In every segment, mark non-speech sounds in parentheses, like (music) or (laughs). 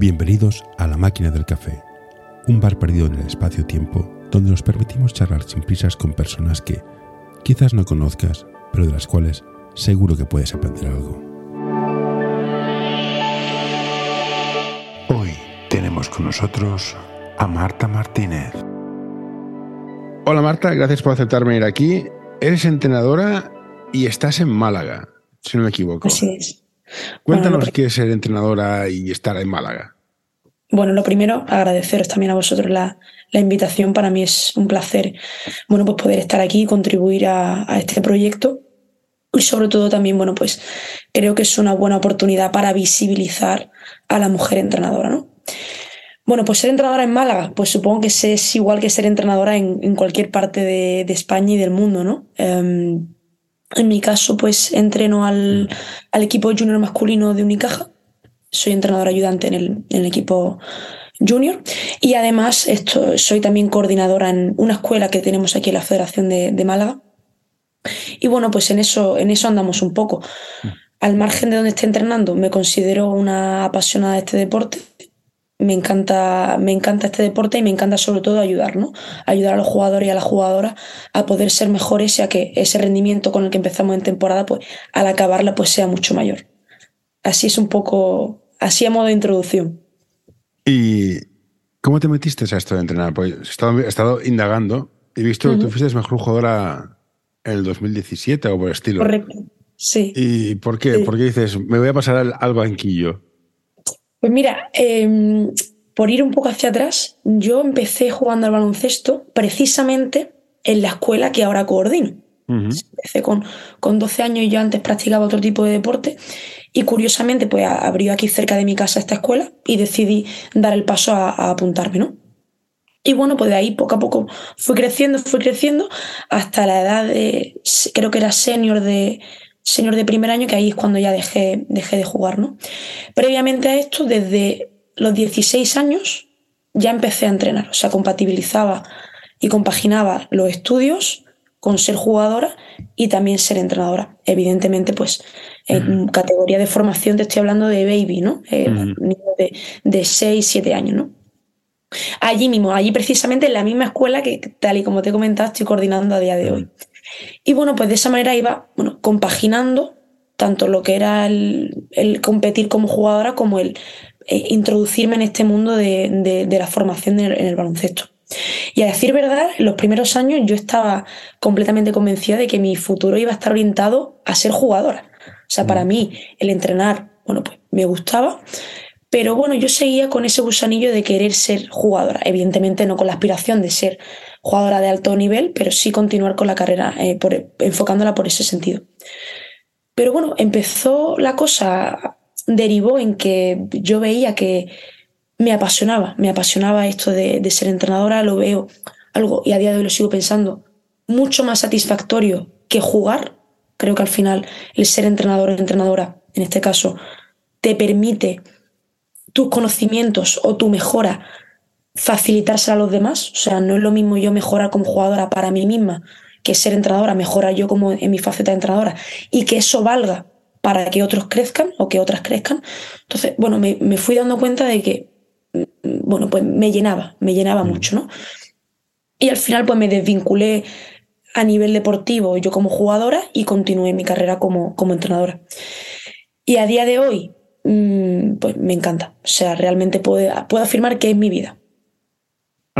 Bienvenidos a La Máquina del Café, un bar perdido en el espacio-tiempo donde nos permitimos charlar sin prisas con personas que quizás no conozcas, pero de las cuales seguro que puedes aprender algo. Hoy tenemos con nosotros a Marta Martínez. Hola Marta, gracias por aceptarme ir aquí. Eres entrenadora y estás en Málaga, si no me equivoco. Así es. Cuéntanos qué es ser entrenadora y estar en Málaga. Bueno, lo primero, agradeceros también a vosotros la, invitación. Para mí es un placer bueno, pues poder estar aquí y contribuir a, este proyecto. Y sobre todo también, bueno, pues creo que es una buena oportunidad para visibilizar a la mujer entrenadora, ¿no? Bueno, pues ser entrenadora en Málaga, pues supongo que es igual que ser entrenadora en, cualquier parte de, España y del mundo, ¿no? Em, en mi caso, pues entreno al, al, equipo junior masculino de Unicaja. Soy entrenadora ayudante en el, en el equipo junior. Y además esto, soy también coordinadora en una escuela que tenemos aquí en la Federación de, de Málaga. Y bueno, pues en eso, en eso andamos un poco. Al margen de donde esté entrenando, me considero una apasionada de este deporte me encanta, me encanta este deporte y me encanta sobre todo ayudar, ¿no? Ayudar a los jugadores y a las jugadoras a poder ser mejores y a que ese rendimiento con el que empezamos en temporada, pues al acabarla, pues sea mucho mayor. Así es un poco, así a modo de introducción. ¿Y cómo te metiste a esto de entrenar? Pues he estado, he estado indagando y he visto que tú fuiste mejor jugadora en el 2017 o por el estilo. Correcto, sí. ¿Y por qué? ¿Por qué dices, me voy a pasar al banquillo? Pues mira, em, por ir un poco hacia atrás, yo empecé jugando al baloncesto precisamente en la escuela que ahora coordino. Empecé con, con 12 años y yo antes practicaba otro tipo de deporte y curiosamente pues abrió aquí cerca de mi casa esta escuela y decidí dar el paso a, a apuntarme, ¿no? Y bueno, pues de ahí poco a poco fui creciendo, fui creciendo hasta la edad de, creo que era senior de, señor de primer año, que ahí es cuando ya dejé, dejé de jugar, ¿no? Previamente a esto, desde los 16 años, ya empecé a entrenar, o sea, compatibilizaba y compaginaba los estudios con ser jugadora y también ser entrenadora. Evidentemente, pues en categoría de formación te estoy hablando de baby, ¿no? Eh, de, de 6, 7 años, ¿no? Allí mismo, allí precisamente en la misma escuela que tal y como te he comentado estoy coordinando a día de hoy. Y bueno, pues de esa manera iba bueno, compaginando tanto lo que era el, competir como jugadora como el eh, introducirme en este mundo de, la formación en el, baloncesto. Y a decir verdad, en los primeros años yo estaba completamente convencida de que mi futuro iba a estar orientado a ser jugadora. O sea, para mm. mí el entrenar, bueno, pues me gustaba, pero bueno, yo seguía con ese gusanillo de querer ser jugadora. Evidentemente no con la aspiración de ser jugadora de alto nivel, pero sí continuar con la carrera, eh, enfocándola por ese sentido. Pero bueno, empezó la cosa, derivó en que yo veía que me apasionaba, me apasionaba esto de, ser entrenadora, lo veo algo, y a día de hoy lo sigo pensando, mucho más satisfactorio que jugar. Creo que al final el ser entrenador o entrenadora, en este caso, te permite tus conocimientos o tu mejora facilitársela a los demás. O sea, no es lo mismo yo mejorar como jugadora para mí misma que ser entrenadora, mejorar yo como en mi faceta de entrenadora y que eso valga para que otros crezcan o que otras crezcan. Entonces, bueno, me, fui dando cuenta de que, mm, bueno, pues me llenaba, me llenaba mucho, ¿no? Y al final, pues me desvinculé a nivel deportivo yo como jugadora y continué mi carrera como, como entrenadora. Y a día de hoy, mm, pues me encanta. O sea, realmente puedo, puedo afirmar que es mi vida.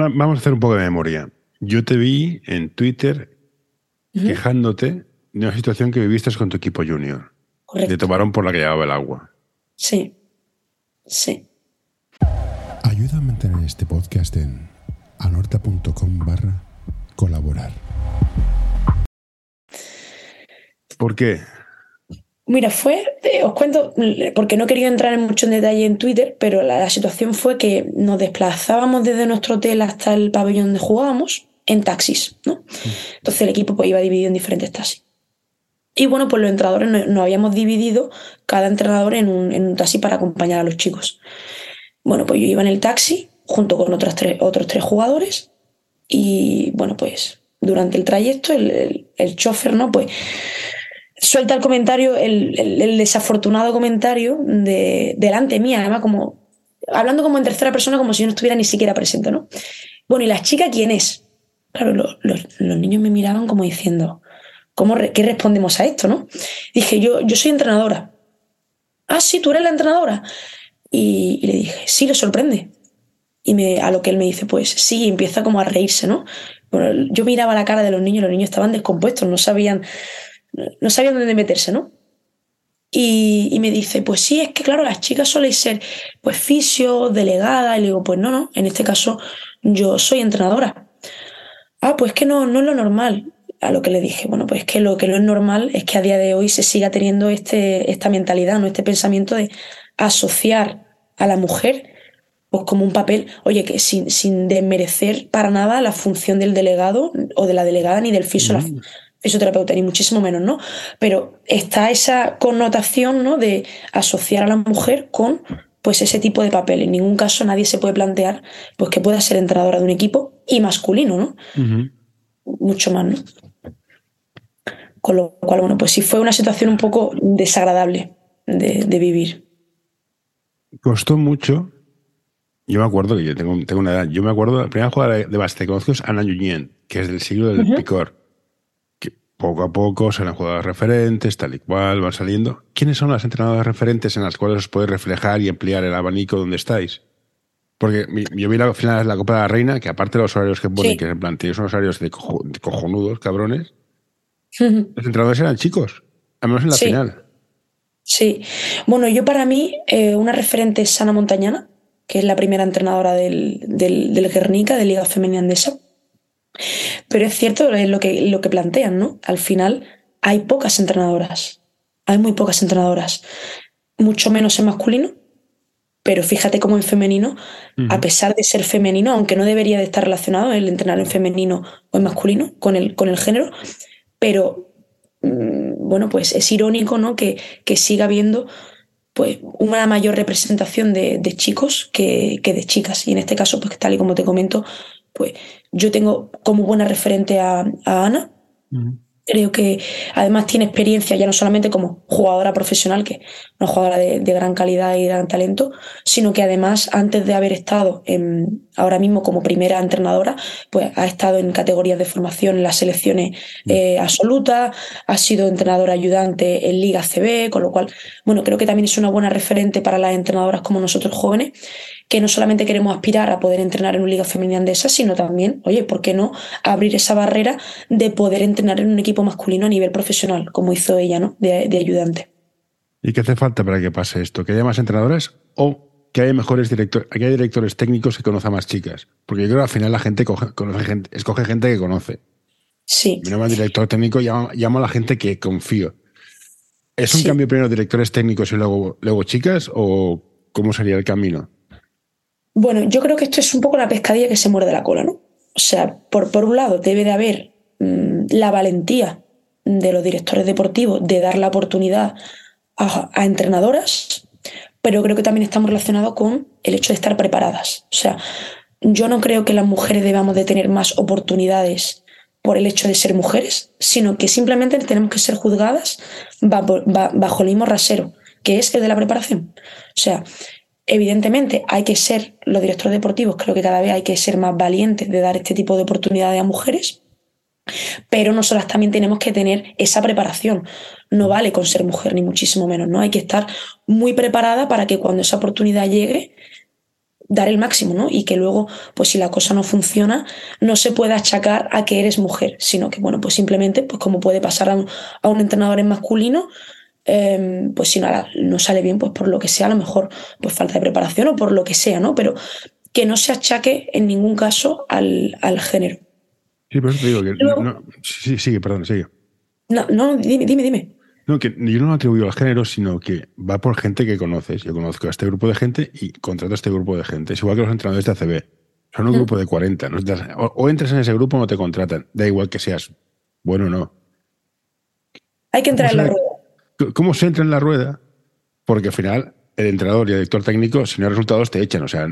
Ahora vamos a hacer un poco de memoria. Yo te vi en Twitter quejándote de una situación que viviste con tu equipo junior. Correcto. Te tomaron por la que llevaba el agua. Sí. Sí. Ayuda a mantener este podcast en anorta.com barra colaborar. ¿Por qué? Mira, fue, eh, os cuento, porque no he querido entrar en mucho en detalle en Twitter, pero la, situación fue que nos desplazábamos desde nuestro hotel hasta el pabellón donde jugábamos en taxis, ¿no? Entonces el equipo pues, iba dividido en diferentes taxis. Y bueno, pues los entrenadores nos, habíamos dividido cada entrenador en un, taxi para acompañar a los chicos. Bueno, pues yo iba en el taxi junto con otros tres, otros tres jugadores y bueno, pues durante el trayecto el, el, el chofer, ¿no? Pues suelta el comentario, el, desafortunado comentario de, delante mía, además como hablando como en tercera persona, como si yo no estuviera ni siquiera presente, ¿no? Bueno, ¿y la chica quién es? Claro, los niños me miraban como diciendo, ¿cómo ¿qué respondemos a esto, no? Dije, yo, yo soy entrenadora. Ah, sí, tú eres la entrenadora. Y, le dije, sí, le sorprende. Y me, a lo que él me dice, pues sí, empieza como a reírse, ¿no? Bueno, yo miraba la cara de los niños, los niños estaban descompuestos, no sabían, no sabían dónde meterse, ¿no? Y, me dice, pues sí, es que claro, las chicas suelen ser pues fisio, delegada, y le digo, pues no, no, en este caso yo soy entrenadora. Ah, pues que no, no es lo normal. A lo que le dije, bueno, pues que lo que no es normal es que a día de hoy se siga teniendo este, esta mentalidad, ¿no? Este pensamiento de asociar a la mujer pues como un papel, oye, que sin, sin desmerecer para nada la función del delegado o de la delegada ni del fisio, mm fisioterapeuta, ni muchísimo menos, ¿no? Pero está esa connotación, ¿no? De asociar a la mujer con pues ese tipo de papel. En ningún caso nadie se puede plantear pues que pueda ser entrenadora de un equipo y masculino, ¿no? Mucho más, ¿no? Con lo cual, bueno, pues sí fue una situación un poco desagradable de, vivir. Costó mucho. Yo me acuerdo que yo tengo, tengo una edad. Yo me acuerdo, la primera jugadora de es Ana Junien, que es del siglo del picor poco a poco salen jugadores referentes, tal y cual, van saliendo. ¿Quiénes son las entrenadoras referentes en las cuales os podéis reflejar y ampliar el abanico donde estáis? Porque yo vi la final de la Copa de la Reina, que aparte de los horarios que ponen, que en plan, son horarios de, cojonudos, cabrones, los entrenadores eran chicos, al menos en la final. Sí. Bueno, yo para mí, eh, una referente es Sana Montañana, que es la primera entrenadora del, del, del Guernica, de Liga Femenina Andesa. Pero es cierto lo que, lo que plantean, ¿no? Al final hay pocas entrenadoras, hay muy pocas entrenadoras, mucho menos en masculino, pero fíjate cómo en femenino, a pesar de ser femenino, aunque no debería de estar relacionado el entrenar en femenino o en masculino con el, con el género, pero mm, bueno, pues es irónico, ¿no? Que, que siga habiendo pues una mayor representación de, de chicos que, que, de chicas. Y en este caso, pues tal y como te comento, pues yo tengo como buena referente a, Ana. Creo que además tiene experiencia ya no solamente como jugadora profesional, que es una jugadora de, gran calidad y gran talento, sino que además antes de haber estado en, ahora mismo como primera entrenadora, pues ha estado en categorías de formación en las selecciones eh, absolutas, ha sido entrenadora ayudante en Liga CB, con lo cual, bueno, creo que también es una buena referente para las entrenadoras como nosotros jóvenes que no solamente queremos aspirar a poder entrenar en una liga femenina de esas, sino también, oye, ¿por qué no abrir esa barrera de poder entrenar en un equipo masculino a nivel profesional, como hizo ella, ¿no? De, ayudante. ¿Y qué hace falta para que pase esto? ¿Que haya más entrenadores o que haya mejores directores, que haya directores técnicos que conozcan más chicas? Porque yo creo que al final la gente, conoce gente escoge gente que conoce. Sí. Mi nombre director técnico, llamo, a la gente que confío. ¿Es un cambio primero directores técnicos y luego, luego chicas o cómo sería el camino? Bueno, yo creo que esto es un poco la pescadilla que se muerde la cola, ¿no? O sea, por, por un lado, debe de haber mm, la valentía de los directores deportivos de dar la oportunidad a, a, entrenadoras, pero creo que también estamos relacionados con el hecho de estar preparadas. O sea, yo no creo que las mujeres debamos de tener más oportunidades por el hecho de ser mujeres, sino que simplemente tenemos que ser juzgadas bajo, el mismo rasero, que es el de la preparación. O sea, Evidentemente hay que ser, los directores deportivos creo que cada vez hay que ser más valientes de dar este tipo de oportunidades a mujeres, pero nosotras también tenemos que tener esa preparación. No vale con ser mujer, ni muchísimo menos, ¿no? Hay que estar muy preparada para que cuando esa oportunidad llegue, dar el máximo, ¿no? Y que luego, pues si la cosa no funciona, no se pueda achacar a que eres mujer, sino que, bueno, pues simplemente, pues como puede pasar a un, entrenador en masculino, Em, pues si no, no sale bien, pues por lo que sea, a lo mejor pues falta de preparación o por lo que sea, ¿no? Pero que no se achaque en ningún caso al, género. Sí, pero eso te digo que. no, sí, sigue, perdón, sigue. No, no, dime, dime, dime. No, que yo no lo atribuyo al género, sino que va por gente que conoces. Yo conozco a este grupo de gente y contrato a este grupo de gente. Es igual que los entrenadores de ACB. Son un mm. grupo de 40. o, entras en ese grupo o no te contratan. Da igual que seas bueno o no. Hay que entrar en la rueda. ¿Cómo se entra en la rueda? Porque al final el entrenador y el director técnico, si no hay resultados, te echan. O sea,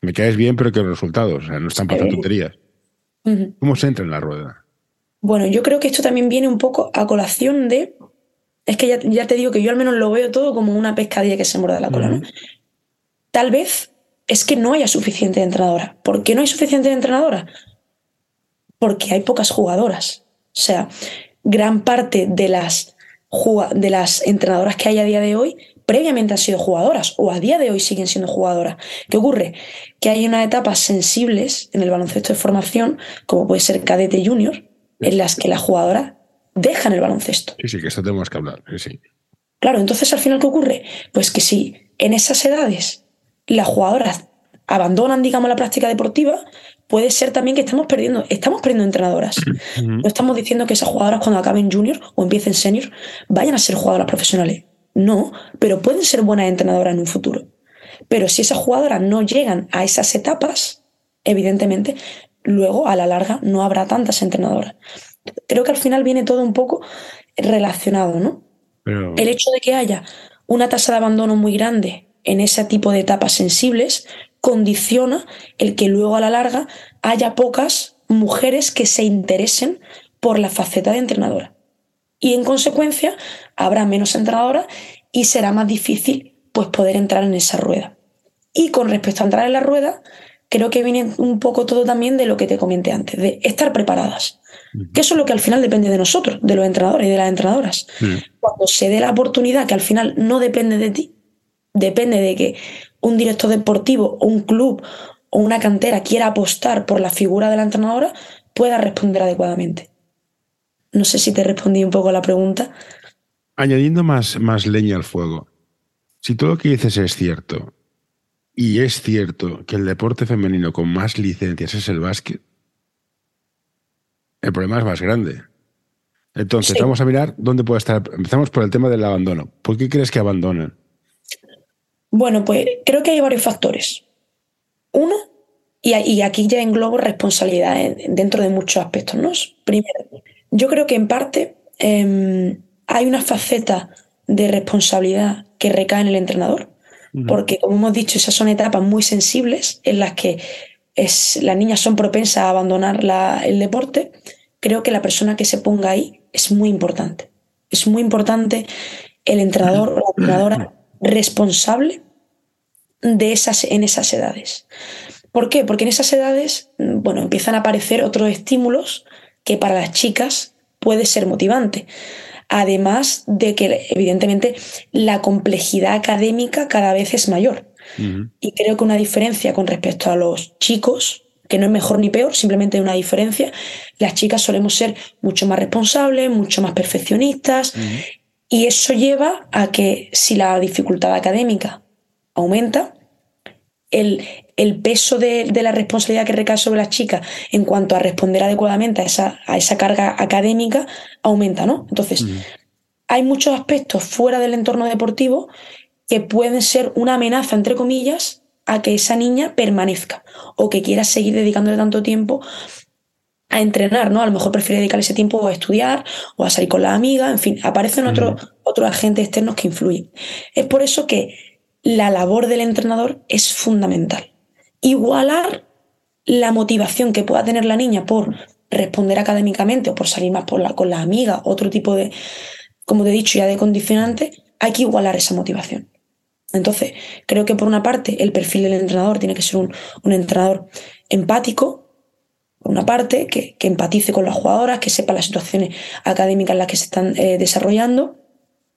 me caes bien, pero que los resultados. O sea, no están pasando tonterías. ¿Cómo se entra en la rueda? Bueno, yo creo que esto también viene un poco a colación de. Es que ya, te digo que yo al menos lo veo todo como una pescadilla que se muerde la cola, ¿no? Tal vez es que no haya suficiente entrenadora. ¿Por qué no hay suficiente entrenadora? Porque hay pocas jugadoras. O sea, gran parte de las, de las entrenadoras que hay a día de hoy previamente han sido jugadoras o a día de hoy siguen siendo jugadoras. ¿Qué ocurre? Que hay unas etapas sensibles en el baloncesto de formación, como puede ser cadete junior, en las que las jugadoras dejan el baloncesto. Sí, sí, que esto tenemos que hablar. Sí, Claro, entonces al final, ¿qué ocurre? Pues que si en esas edades las jugadoras abandonan, digamos, la práctica deportiva, puede ser también que estamos perdiendo, estamos perdiendo entrenadoras. No estamos diciendo que esas jugadoras cuando acaben junior o empiecen senior vayan a ser jugadoras profesionales. No, pero pueden ser buenas entrenadoras en un futuro. Pero si esas jugadoras no llegan a esas etapas, evidentemente, luego a la larga no habrá tantas entrenadoras. Creo que al final viene todo un poco relacionado, ¿no? El hecho de que haya una tasa de abandono muy grande en ese tipo de etapas sensibles condiciona el que luego a la larga haya pocas mujeres que se interesen por la faceta de entrenadora. Y en consecuencia habrá menos entrenadoras y será más difícil pues, poder entrar en esa rueda. Y con respecto a entrar en la rueda, creo que viene un poco todo también de lo que te comenté antes, de estar preparadas. Que eso es lo que al final depende de nosotros, de los entrenadores y de las entrenadoras. Cuando se dé la oportunidad, que al final no depende de ti, depende de que un director deportivo un club o una cantera quiera apostar por la figura de la entrenadora, pueda responder adecuadamente. No sé si te respondí un poco a la pregunta. Añadiendo más, más leña al fuego, si todo lo que dices es cierto, y es cierto que el deporte femenino con más licencias es el básquet, el problema es más grande. Entonces, vamos a mirar dónde puede estar. Empezamos por el tema del abandono. ¿Por qué crees que abandonan? Bueno, pues creo que hay varios factores. Uno, y, aquí ya englobo responsabilidad dentro de muchos aspectos, ¿no? Primero, yo creo que en parte em, hay una faceta de responsabilidad que recae en el entrenador, porque como hemos dicho, esas son etapas muy sensibles en las que es, las niñas son propensas a abandonar el deporte. Creo que la persona que se ponga ahí es muy importante. Es muy importante el entrenador o la entrenadora responsable de esas, en esas edades. ¿Por qué? Porque en esas edades, bueno, empiezan a aparecer otros estímulos que para las chicas puede ser motivante. Además de que, evidentemente, la complejidad académica cada vez es mayor. Y creo que una diferencia con respecto a los chicos, que no es mejor ni peor, simplemente una diferencia, las chicas solemos ser mucho más responsables, mucho más perfeccionistas, y eso lleva a que si la dificultad académica aumenta, el, el peso de, la responsabilidad que recae sobre las chicas en cuanto a responder adecuadamente a esa, a esa carga académica aumenta, ¿no? Entonces, hay muchos aspectos fuera del entorno deportivo que pueden ser una amenaza, entre comillas, a que esa niña permanezca o que quiera seguir dedicándole tanto tiempo a entrenar, ¿no? A lo mejor prefiere dedicar ese tiempo a estudiar o a salir con la amiga, en fin, aparecen otros, otros agentes externos que influyen. Es por eso que la labor del entrenador es fundamental. Igualar la motivación que pueda tener la niña por responder académicamente o por salir más con la amiga, otro tipo de, como te he dicho ya, de condicionante, hay que igualar esa motivación. Entonces, creo que por una parte el perfil del entrenador tiene que ser un, entrenador empático, por una parte, que, empatice con las jugadoras, que sepa las situaciones académicas en las que se están eh, desarrollando,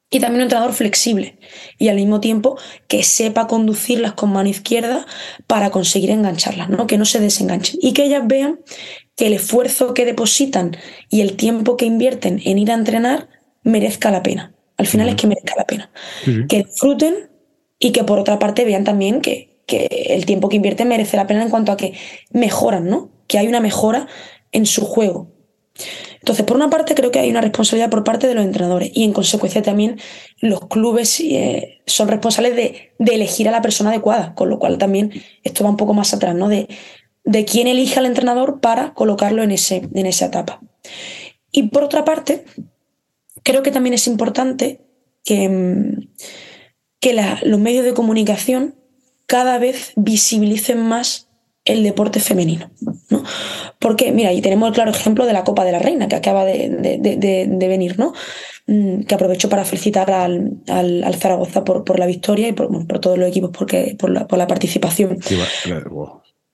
y también un entrenador flexible y al mismo tiempo que sepa conducirlas con mano izquierda para conseguir engancharlas, ¿no? que no se desenganchen y que ellas vean que el esfuerzo que depositan y el tiempo que invierten en ir a entrenar merezca la pena. Al final es que merezca la pena. Que disfruten y que por otra parte vean también que, que el tiempo que invierten merece la pena en cuanto a que mejoran, ¿no? que hay una mejora en su juego. Entonces, por una parte, creo que hay una responsabilidad por parte de los entrenadores y en consecuencia también los clubes eh, son responsables de, elegir a la persona adecuada, con lo cual también esto va un poco más atrás, ¿no? De, quién elige al entrenador para colocarlo en, ese, en esa etapa. Y por otra parte, creo que también es importante que, mm, que los medios de comunicación cada vez visibilicen más el deporte femenino. ¿no? Porque, mira, y tenemos el claro ejemplo de la Copa de la Reina que acaba de, venir, ¿no? Mm, que aprovecho para felicitar al, Zaragoza por, la victoria y por, todos los equipos porque, por, la, participación.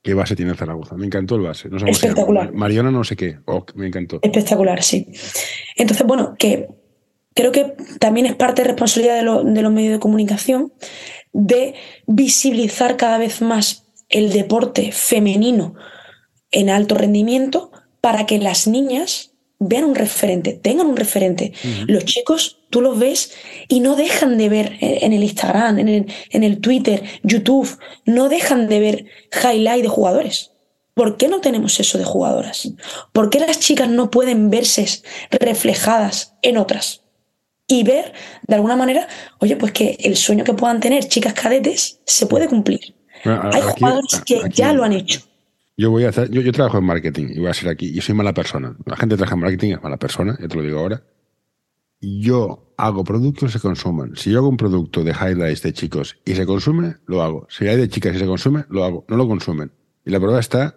¿Qué, base tiene el Zaragoza? Me encantó el base. Espectacular. Mariona no sé qué. Oh, me encantó. Espectacular, sí. Entonces, bueno, que creo que también es parte de responsabilidad de, de los medios de comunicación de visibilizar cada vez más el deporte femenino en alto rendimiento para que las niñas vean un referente, tengan un referente. Los chicos, tú los ves y no dejan de ver en el Instagram, en el, en el Twitter, YouTube, no dejan de ver highlight de jugadores. ¿Por qué no tenemos eso de jugadoras? ¿Por qué las chicas no pueden verse reflejadas en otras? Y ver, de alguna manera, oye, pues que el sueño que puedan tener chicas cadetes se puede cumplir. Hay jugadores que ya lo han hecho. Yo voy a hacer, yo, trabajo en marketing y voy a ser aquí. Yo soy mala persona. La gente que trabaja en marketing es mala persona, ya te lo digo ahora. Yo hago productos que se consuman. Si yo hago un producto de highlights de chicos y se consume, lo hago. Si hay de chicas y se consume, lo hago. No lo consumen. Y la prueba está,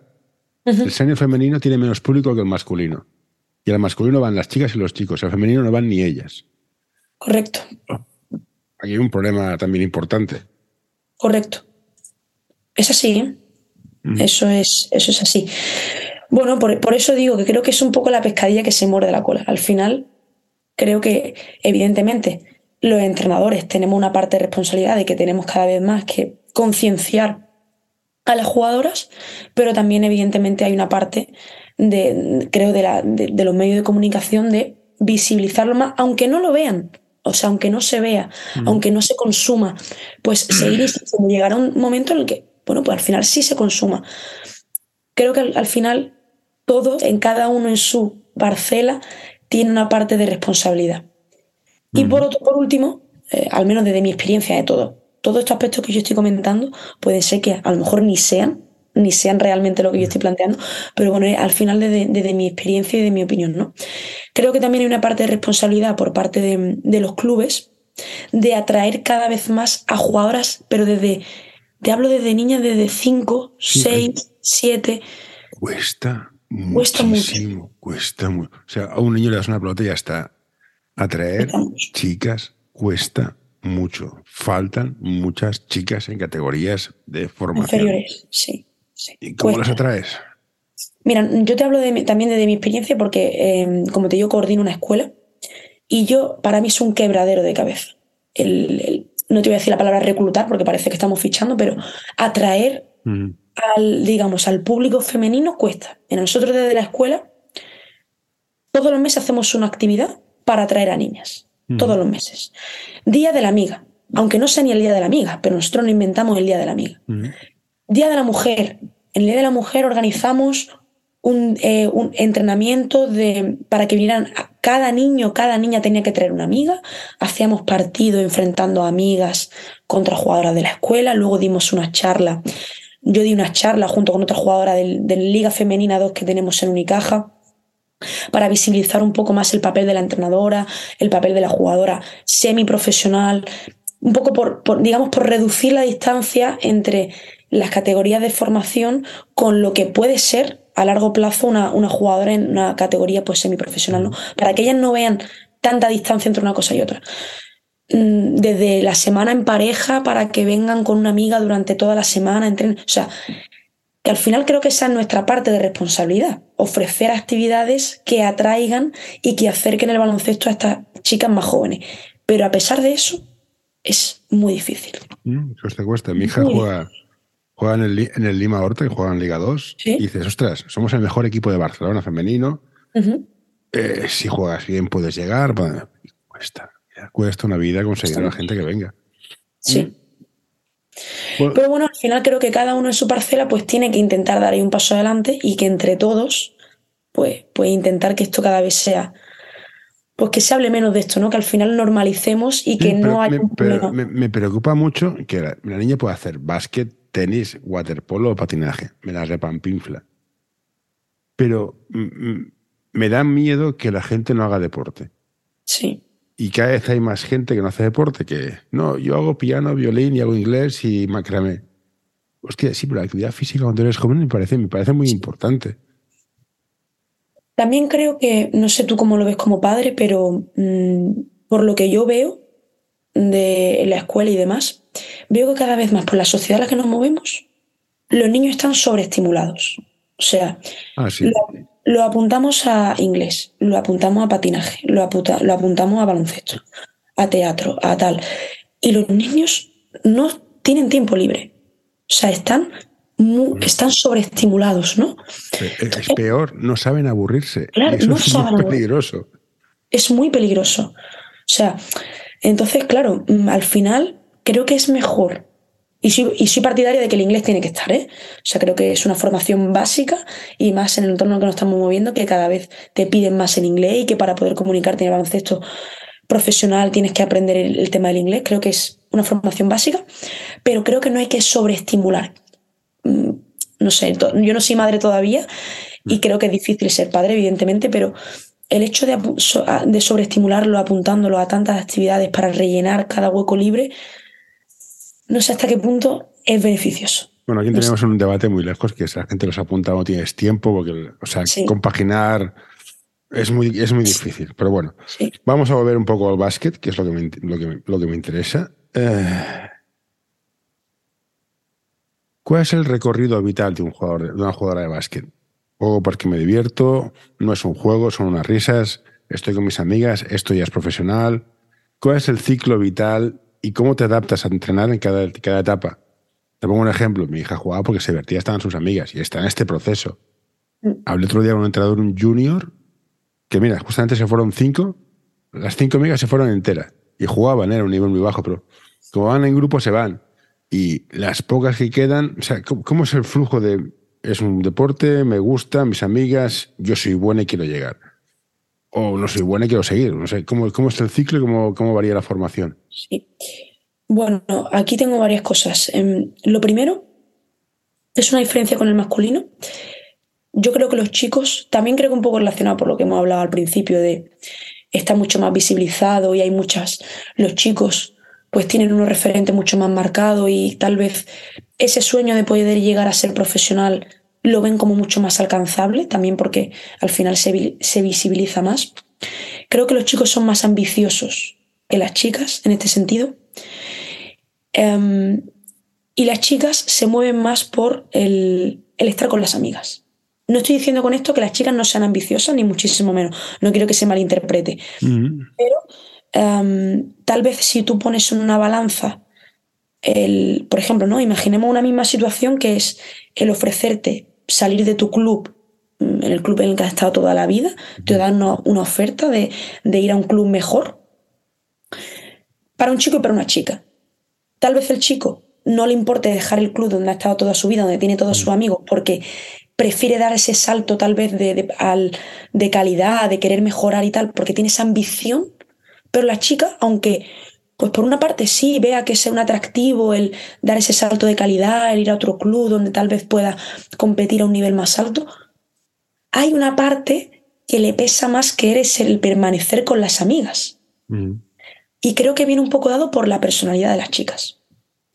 el senior femenino tiene menos público que el masculino. Y al masculino van las chicas y los chicos. Al femenino no van ni ellas. Correcto. Aquí hay un problema también importante. Correcto. Es así, ¿eh? eso, es, eso es así. Bueno, por, eso digo que creo que es un poco la pescadilla que se muerde la cola. Al final, creo que evidentemente los entrenadores tenemos una parte de responsabilidad de que tenemos cada vez más que concienciar a las jugadoras, pero también evidentemente hay una parte de, creo, de, la, de, los medios de comunicación de visibilizarlo más, aunque no lo vean, o sea, aunque no se vea, aunque no se consuma, pues seguir insistiendo. Llegará un momento en el que bueno, pues al final sí se consuma. Creo que al, final todo, en cada uno en su parcela, tiene una parte de responsabilidad. Y por, otro, por último, eh, al menos desde mi experiencia de todo, todos estos aspectos que yo estoy comentando puede ser que a lo mejor ni sean, ni sean realmente lo que yo estoy planteando, pero bueno, al final desde, mi experiencia y de mi opinión, ¿no? Creo que también hay una parte de responsabilidad por parte de, de los clubes de atraer cada vez más a jugadoras, pero desde te hablo desde niñas desde 5, 6, 7. Cuesta muchísimo, cuesta mucho. O sea, a un niño le das una pelota y ya está. Atraer chicas cuesta mucho. Faltan muchas chicas en categorías de formación. Inferiores, sí. ¿Y cómo las atraes? Mira, yo te hablo también de, mi experiencia porque, em, como te digo, coordino una escuela y yo, para mí es un quebradero de cabeza. el, no te voy a decir la palabra reclutar porque parece que estamos fichando, pero atraer al, digamos, al público femenino cuesta. En nosotros desde la escuela, todos los meses hacemos una actividad para atraer a niñas. Todos los meses. Día de la amiga. Aunque no sea ni el día de la amiga, pero nosotros no inventamos el día de la amiga. Día de la mujer. En el día de la mujer organizamos un, eh, un entrenamiento de, para que vinieran cada niño, cada niña tenía que traer una amiga. Hacíamos partido enfrentando amigas contra jugadoras de la escuela. Luego dimos una charla. Yo di una charla junto con otra jugadora de, Liga Femenina 2 que tenemos en Unicaja para visibilizar un poco más el papel de la entrenadora, el papel de la jugadora semiprofesional, un poco por, digamos, por reducir la distancia entre las categorías de formación con lo que puede ser a largo plazo una, una jugadora en una categoría pues semiprofesional, ¿no? Para que ellas no vean tanta distancia entre una cosa y otra. Mm, desde la semana en pareja para que vengan con una amiga durante toda la semana, entren, o sea, que al final creo que esa es nuestra parte de responsabilidad, ofrecer actividades que atraigan y que acerquen el baloncesto a estas chicas más jóvenes. Pero a pesar de eso, es muy difícil. Mm, te cuesta. Mi hija juega, juega en el, en el, Lima Horta, y juega en Liga 2, y dices, ostras, somos el mejor equipo de Barcelona femenino. Eh, si juegas bien puedes llegar. cuesta, cuesta una vida conseguir a la gente que venga. Sí. Mm. Pero bueno, al final creo que cada uno en su parcela pues tiene que intentar dar ahí un paso adelante y que entre todos pues, pues intentar que esto cada vez sea pues que se hable menos de esto, ¿no? Que al final normalicemos y que no haya me, me, preocupa mucho que la, niña pueda hacer básquet, tenis, waterpolo o patinaje. Me la repampinfla. Pero mm, mm, me da miedo que la gente no haga deporte. Sí. Y cada vez hay más gente que no hace deporte que, no, yo hago piano, violín y hago inglés y macramé. hostia, sí, pero la actividad física cuando eres joven me parece, me parece muy importante. También creo que, no sé tú cómo lo ves como padre, pero mm, por lo que yo veo de la escuela y demás, veo que cada vez más por la sociedad en la que nos movemos, los niños están sobreestimulados. O sea, ah, lo, apuntamos a inglés, lo apuntamos a patinaje, lo, apuntamos a baloncesto, a teatro, a tal. Y los niños no tienen tiempo libre. O sea, están, están sobreestimulados, ¿no? Es peor, no saben aburrirse. Claro, eso no es saben muy peligroso. Es muy peligroso. O sea, entonces, claro, mm, al final creo que es mejor. Y soy, y soy partidaria de que el inglés tiene que estar, ¿eh? O sea, creo que es una formación básica y más en el entorno en el que nos estamos moviendo, que cada vez te piden más en inglés y que para poder comunicarte en el baloncesto profesional tienes que aprender el, tema del inglés. Creo que es una formación básica, pero creo que no hay que sobreestimular. Mm, no sé, yo no soy madre todavía y creo que es difícil ser padre, evidentemente, pero el hecho de, de sobreestimularlo apuntándolo a tantas actividades para rellenar cada hueco libre, no sé hasta qué punto es beneficioso. Bueno, aquí tenemos un debate muy lejos, que si la gente los apunta no tienes tiempo, porque, o sea, compaginar es muy, es muy difícil. Pero bueno, vamos a volver un poco al básquet, que es lo que me, lo que, me interesa. Eh, ¿Cuál es el recorrido vital de un jugador, de una jugadora de básquet? Juego porque me divierto, no es un juego, son unas risas, estoy con mis amigas, esto ya es profesional. ¿Cuál es el ciclo vital y cómo te adaptas a entrenar en cada, cada etapa? Te pongo un ejemplo, mi hija jugaba porque se divertía, estaban sus amigas y está en este proceso. Mm. Hablé otro día con un entrenador, un junior, que mira, justamente se fueron cinco, las cinco amigas se fueron enteras y jugaban, era un nivel muy bajo, pero como van en grupo se van. Y las pocas que quedan, o sea, cómo es el flujo de es un deporte, me gusta, mis amigas, yo soy buena y quiero llegar. O no soy buena y quiero seguir. No sé, ¿cómo, cómo el ciclo y cómo, cómo varía la formación? Sí. Bueno, aquí tengo varias cosas. Em, lo primero es una diferencia con el masculino. Yo creo que los chicos, también creo que un poco relacionado por lo que hemos hablado al principio, de está mucho más visibilizado y hay muchas, los chicos pues tienen unos referentes mucho más marcados y tal vez ese sueño de poder llegar a ser profesional lo ven como mucho más alcanzable, también porque al final se, se visibiliza más. Creo que los chicos son más ambiciosos que las chicas en este sentido. Em, y las chicas se mueven más por el, estar con las amigas. No estoy diciendo con esto que las chicas no sean ambiciosas, ni muchísimo menos. No quiero que se malinterprete. Pero em, tal vez si tú pones en una balanza el, por ejemplo, ¿no? Imaginemos una misma situación que es el ofrecerte salir de tu club, mm, en el club en el que has estado toda la vida, te dan una, oferta de, ir a un club mejor para un chico y para una chica. Tal vez el chico no le importe dejar el club donde ha estado toda su vida, donde tiene todos sus amigos, porque prefiere dar ese salto tal vez de, de calidad, de querer mejorar y tal, porque tiene esa ambición. Pero la chica, aunque pues por una parte sí, vea que sea un atractivo el dar ese salto de calidad, el ir a otro club donde tal vez pueda competir a un nivel más alto. Hay una parte que le pesa más que eres el permanecer con las amigas. Mm. Y creo que viene un poco dado por la personalidad de las chicas.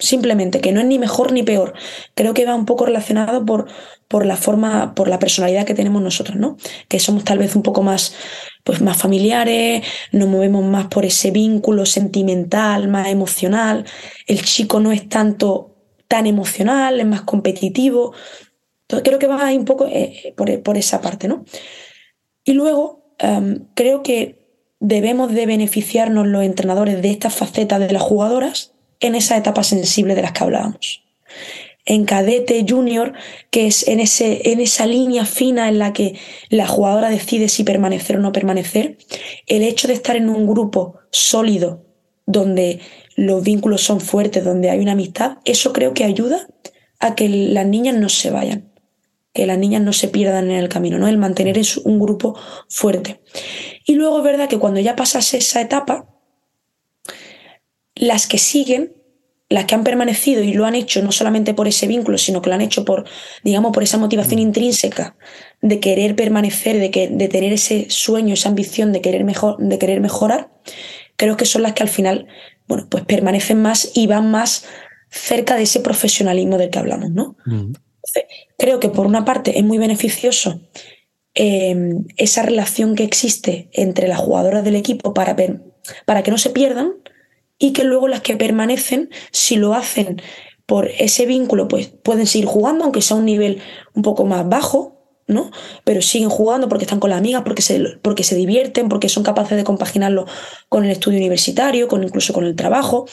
Simplemente, que no es ni mejor ni peor. Creo que va un poco relacionado por, por la forma, por la personalidad que tenemos nosotros, ¿no? Que somos tal vez un poco más, pues más familiares, nos movemos más por ese vínculo sentimental, más emocional. El chico no es tanto tan emocional, es más competitivo. Entonces, creo que va un poco eh, por, esa parte, ¿no? Y luego, em, creo que debemos de beneficiarnos los entrenadores de estas facetas de las jugadoras en esa etapa sensible de las que hablábamos. En cadete junior, que es en, ese, en esa línea fina en la que la jugadora decide si permanecer o no permanecer, el hecho de estar en un grupo sólido, donde los vínculos son fuertes, donde hay una amistad, eso creo que ayuda a que las niñas no se vayan, que las niñas no se pierdan en el camino, ¿no? El mantener un grupo fuerte. Y luego es verdad que cuando ya pasas esa etapa, las que siguen, las que han permanecido y lo han hecho no solamente por ese vínculo, sino que lo han hecho por, digamos, por esa motivación mm. intrínseca de querer permanecer, de, que, de tener ese sueño, esa ambición de querer, mejor, de querer mejorar, creo que son las que al final, bueno, pues permanecen más y van más cerca de ese profesionalismo del que hablamos, ¿no? creo que por una parte es muy beneficioso em, esa relación que existe entre las jugadoras del equipo para, para que no se pierdan y que luego las que permanecen, si lo hacen por ese vínculo, pues pueden seguir jugando, aunque sea un nivel un poco más bajo, ¿no? Pero siguen jugando porque están con las amigas, porque se, porque se divierten, porque son capaces de compaginarlo con el estudio universitario, con incluso con el trabajo,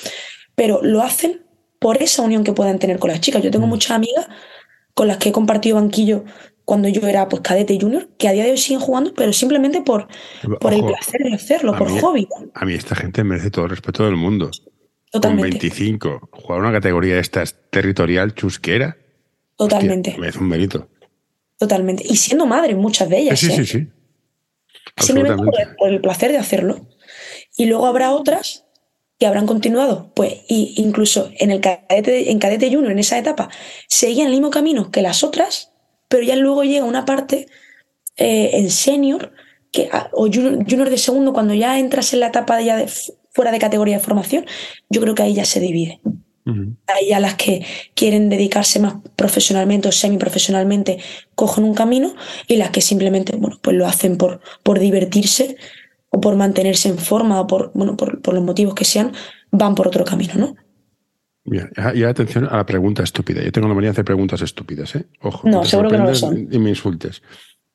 pero lo hacen por esa unión que puedan tener con las chicas. Yo tengo mm. muchas amigas con las que he compartido banquillo cuando yo era pues cadete junior, que a día de hoy siguen jugando, pero simplemente por, por el placer de hacerlo, por hobby. A mí esta gente merece todo el respeto del mundo. Totalmente. Con 25, jugar una categoría de estas territorial chusquera. Totalmente. me hace un mérito. Totalmente. Y siendo madre, muchas de ellas. Sí, sí, ¿eh? sí. Simplemente por el, placer de hacerlo. Y luego habrá otras que habrán continuado, pues, y incluso en el cadete, en cadete junior, en esa etapa, seguían el mismo camino que las otras, pero ya luego llega una parte eh, en senior, que, ah, o junior, de segundo, cuando ya entras en la etapa ya de, fuera de categoría de formación, yo creo que ahí ya se divide. Ahí ya las que quieren dedicarse más profesionalmente o semiprofesionalmente cogen un camino y las que simplemente, bueno, pues lo hacen por, por divertirse o por mantenerse en forma o por, bueno, por, los motivos que sean, van por otro camino, ¿no? Bien, y atención a la pregunta estúpida. Yo tengo la manía de hacer preguntas estúpidas, ¿eh? Ojo. No, seguro que no lo son. Y me insultes.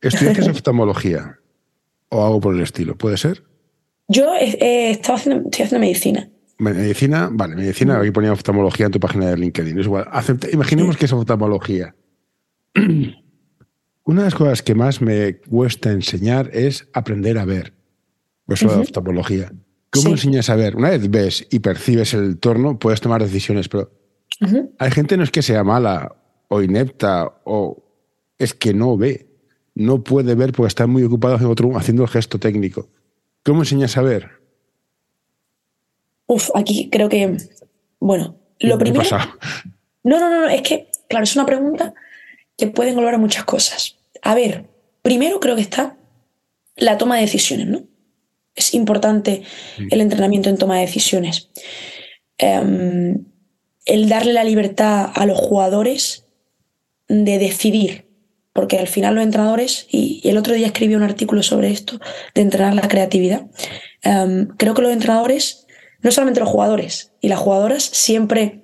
¿Estudiaste (laughs) oftalmología o algo por el estilo? ¿Puede ser? Yo estaba haciendo, estoy haciendo medicina. Medicina, vale, medicina, aquí ponía oftalmología en tu página de LinkedIn. Es igual. imaginemos que es oftalmología. (clears throat) Una de las cosas que más me cuesta enseñar es aprender a ver. Eso de oftalmología. ¿Cómo enseñas a ver? Una vez ves y percibes el entorno, puedes tomar decisiones, pero hay gente no es que sea mala o inepta o es que no ve. No puede ver porque está muy ocupado haciendo el gesto técnico. ¿Cómo enseñas a ver? Uf, aquí creo que, bueno, lo primero... No, no, no, es que, claro, es una pregunta que puede englobar muchas cosas. A ver, primero creo que está la toma de decisiones, ¿no? Es importante el entrenamiento en toma de decisiones. Em, el darle la libertad a los jugadores de decidir porque al final los entrenadores, y, el otro día escribí un artículo sobre esto, de entrenar la creatividad, em, creo que los entrenadores, no solamente los jugadores y las jugadoras, siempre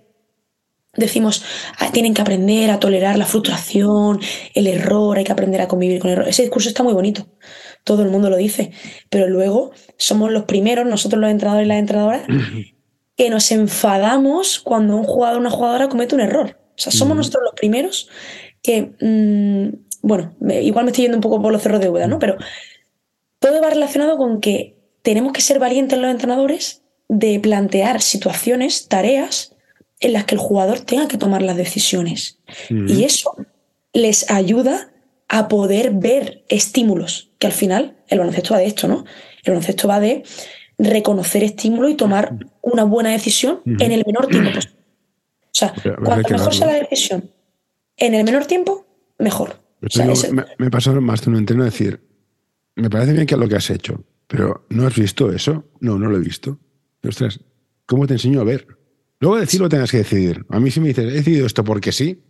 decimos, ah, tienen que aprender a tolerar la frustración, el error, hay que aprender a convivir con el error. Ese discurso está muy bonito, todo el mundo lo dice, pero luego somos los primeros, nosotros los entrenadores y las entrenadoras, (clears throat) que nos enfadamos cuando un jugador o una jugadora comete un error. O sea, somos nosotros los primeros que, mm, bueno, igual me estoy yendo un poco por los cerros de Úbeda, ¿no? Pero todo va relacionado con que tenemos que ser valientes los entrenadores de plantear situaciones, tareas en las que el jugador tenga que tomar las decisiones. Y eso les ayuda a poder ver estímulos, que al final el baloncesto va de esto, ¿no? El baloncesto va de reconocer estímulos y tomar una buena decisión en el menor tiempo (clears throat) posible. O sea, cuanto mejor sea la decisión en el menor tiempo, mejor. me, me pasado más de un entreno decir, me parece bien que lo que has hecho, pero ¿no has visto eso? No, no lo he visto. Ostras, ¿cómo te enseño a ver? Luego decir lo tengas que decidir. A mí si me dices, he decidido esto porque sí,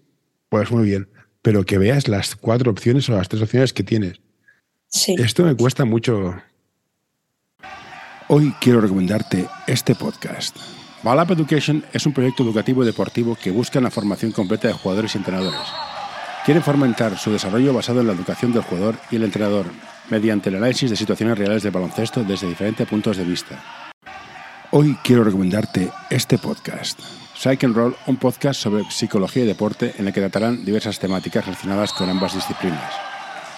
pues muy bien. Pero que veas las cuatro opciones o las tres opciones que tienes. Sí. Esto me cuesta mucho. Hoy quiero recomendarte este podcast. Balap Education es un proyecto educativo y deportivo que busca la formación completa de jugadores y entrenadores. Quiere fomentar su desarrollo basado en la educación del jugador y el entrenador, mediante el análisis de situaciones reales de baloncesto desde diferentes puntos de vista. Hoy quiero recomendarte este podcast. Psych and Roll, un podcast sobre psicología y deporte en el que tratarán diversas temáticas relacionadas con ambas disciplinas.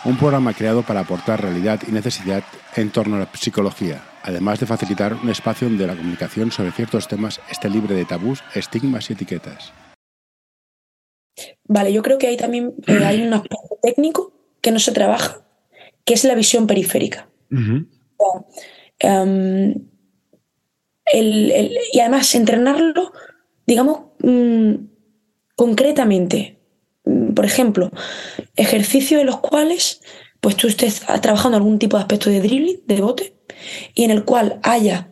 Un programa creado para aportar realidad y necesidad en torno a la psicología, además de facilitar un espacio donde la comunicación sobre ciertos temas esté libre de tabús, estigmas y etiquetas. Vale, yo creo que hay también eh, hay un aspecto técnico que no se trabaja, que es la visión periférica. Em, y además entrenarlo, digamos, mm, concretamente. Mm, por ejemplo, ejercicios en los cuales pues tú estés trabajando algún tipo de aspecto de dribbling, de bote, y en el cual haya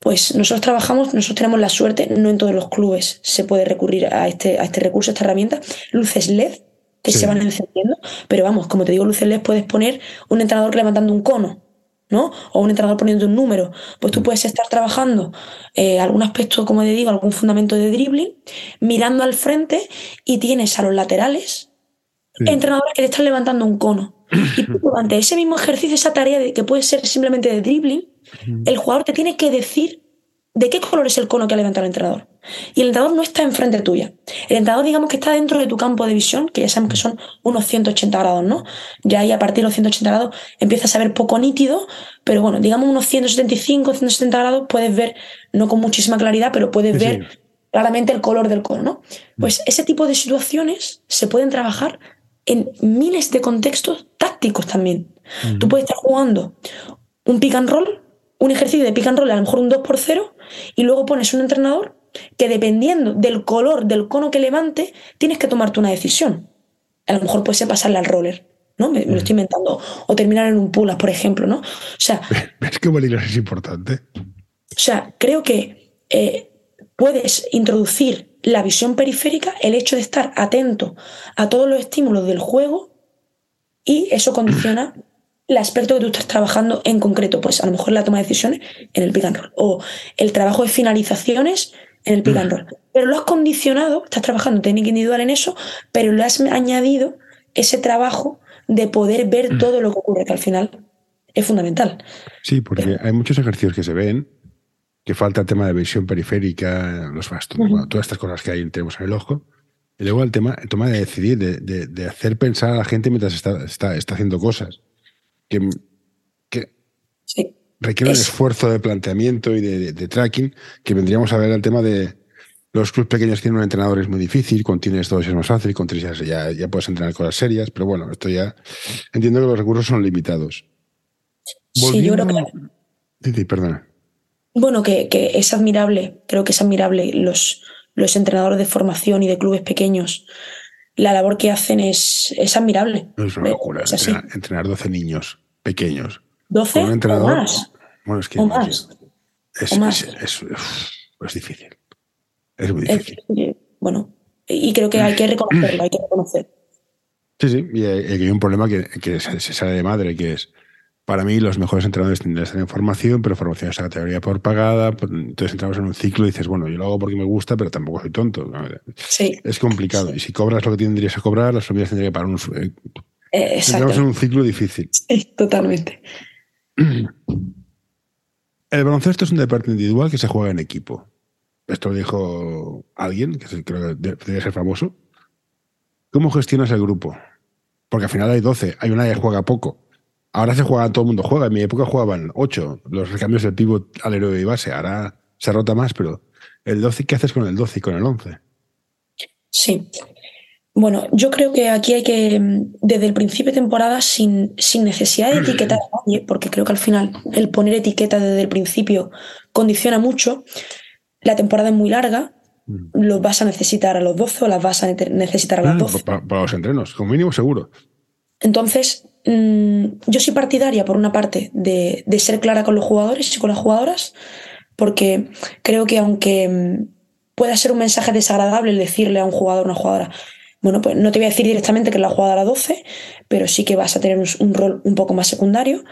Pues nosotros trabajamos, nosotros tenemos la suerte, no en todos los clubes se puede recurrir a este, a este recurso, a esta herramienta, luces LED que se van encendiendo, pero vamos, como te digo, luces LED puedes poner un entrenador levantando un cono, ¿no? O un entrenador poniendo un número. Pues tú mm. puedes estar trabajando eh, algún aspecto, como te digo, algún fundamento de dribbling, mirando al frente y tienes a los laterales entrenadores que te están levantando un cono. Y tú, (clears throat) durante ese mismo ejercicio, esa tarea de, que puede ser simplemente de dribbling, el jugador te tiene que decir de qué color es el cono que ha levantado el entrenador. Y el entrenador no está enfrente tuya. El entrenador, digamos que está dentro de tu campo de visión, que ya sabemos que son unos 180 grados, ¿no? Ya ahí a partir de los 180 grados empiezas a ver poco nítido, pero bueno, digamos unos 175, 170 grados puedes ver, no con muchísima claridad, pero puedes ver claramente el color del cono, ¿no? Pues ese tipo de situaciones se pueden trabajar en miles de contextos tácticos también. Tú puedes estar jugando un pick and roll, un ejercicio de pick and roll, a lo mejor un 2 por 0, y luego pones un entrenador que dependiendo del color del cono que levante, tienes que tomarte una decisión. A lo mejor puede ser pasarle al roller, ¿no? Me, lo estoy inventando. O terminar en un pull por ejemplo, ¿no? O sea. (laughs) ¿Ves que bolígrafo es importante? O sea, creo que eh, puedes introducir la visión periférica, el hecho de estar atento a todos los estímulos del juego y eso (clears throat) condiciona el aspecto que tú estás trabajando en concreto, pues a lo mejor la toma de decisiones en el pick and roll o el trabajo de finalizaciones en el pick and roll. Pero lo has condicionado, estás trabajando técnica individual en eso, pero lo has añadido ese trabajo de poder ver mm. todo lo que ocurre, que al final es fundamental. Sí, porque hay muchos ejercicios que se ven que falta el tema de visión periférica, los bastos, todas estas cosas que hay tenemos en el ojo. Y luego el tema, el de decidir, de, hacer pensar a la gente mientras está, está, haciendo cosas. Que, que requiere un esfuerzo de planteamiento y de, tracking, que vendríamos a ver el tema de los clubes pequeños tienen un entrenador es muy difícil, con tienes dos es más fácil, con tres ya, ya puedes entrenar cosas serias, pero bueno, esto ya entiendo que los recursos son limitados. sí, yo creo que... perdona. Bueno, que, es admirable, creo que es admirable los, los entrenadores de formación y de clubes pequeños. La labor que hacen es, es admirable. Es una locura. entrenar, 12 niños pequeños. ¿12 un entrenador, o más? Bueno, es que más. Es, Es, difícil. Es muy difícil. bueno, y creo que hay que reconocerlo, hay que reconocer. Sí, sí, y hay, un problema que, que se, sale de madre, que es para mí los mejores entrenadores tienen que estar en formación, pero formación es categoría por pagada. Entonces entramos en un ciclo y dices, bueno, yo lo hago porque me gusta, pero tampoco soy tonto. Sí. Es complicado. Y si cobras lo que tendrías que cobrar, las familias tendrían que pagar un... Eh, eh entramos en un ciclo difícil. Sí, totalmente. (clears throat) El baloncesto es un deporte individual que se juega en equipo. Esto lo dijo alguien, que creo que debe ser famoso. ¿Cómo gestionas el grupo? Porque al final hay 12, hay una que juega poco Ahora se juega, todo el mundo juega. En mi época jugaban 8, los recambios del pivot al héroe y base. Ahora se rota más, pero el 12, ¿qué haces con el 12 y con el 11? Sí. Bueno, yo creo que aquí hay que, desde el principio de temporada, sin, sin necesidad de (clears throat) etiquetar a nadie, porque creo que al final el poner etiqueta desde el principio condiciona mucho. La temporada es muy larga, mm. los vas a necesitar a los 12 o las vas a necesitar a las 12. Para, para los entrenos, como mínimo seguro. Entonces, mm, yo soy partidaria, por una parte, de, ser clara con los jugadores y con las jugadoras, porque creo que aunque mm, pueda ser un mensaje desagradable el decirle a un jugador o una jugadora, bueno, pues no te voy a decir directamente que la jugadora 12, pero sí que vas a tener un, rol un poco más secundario.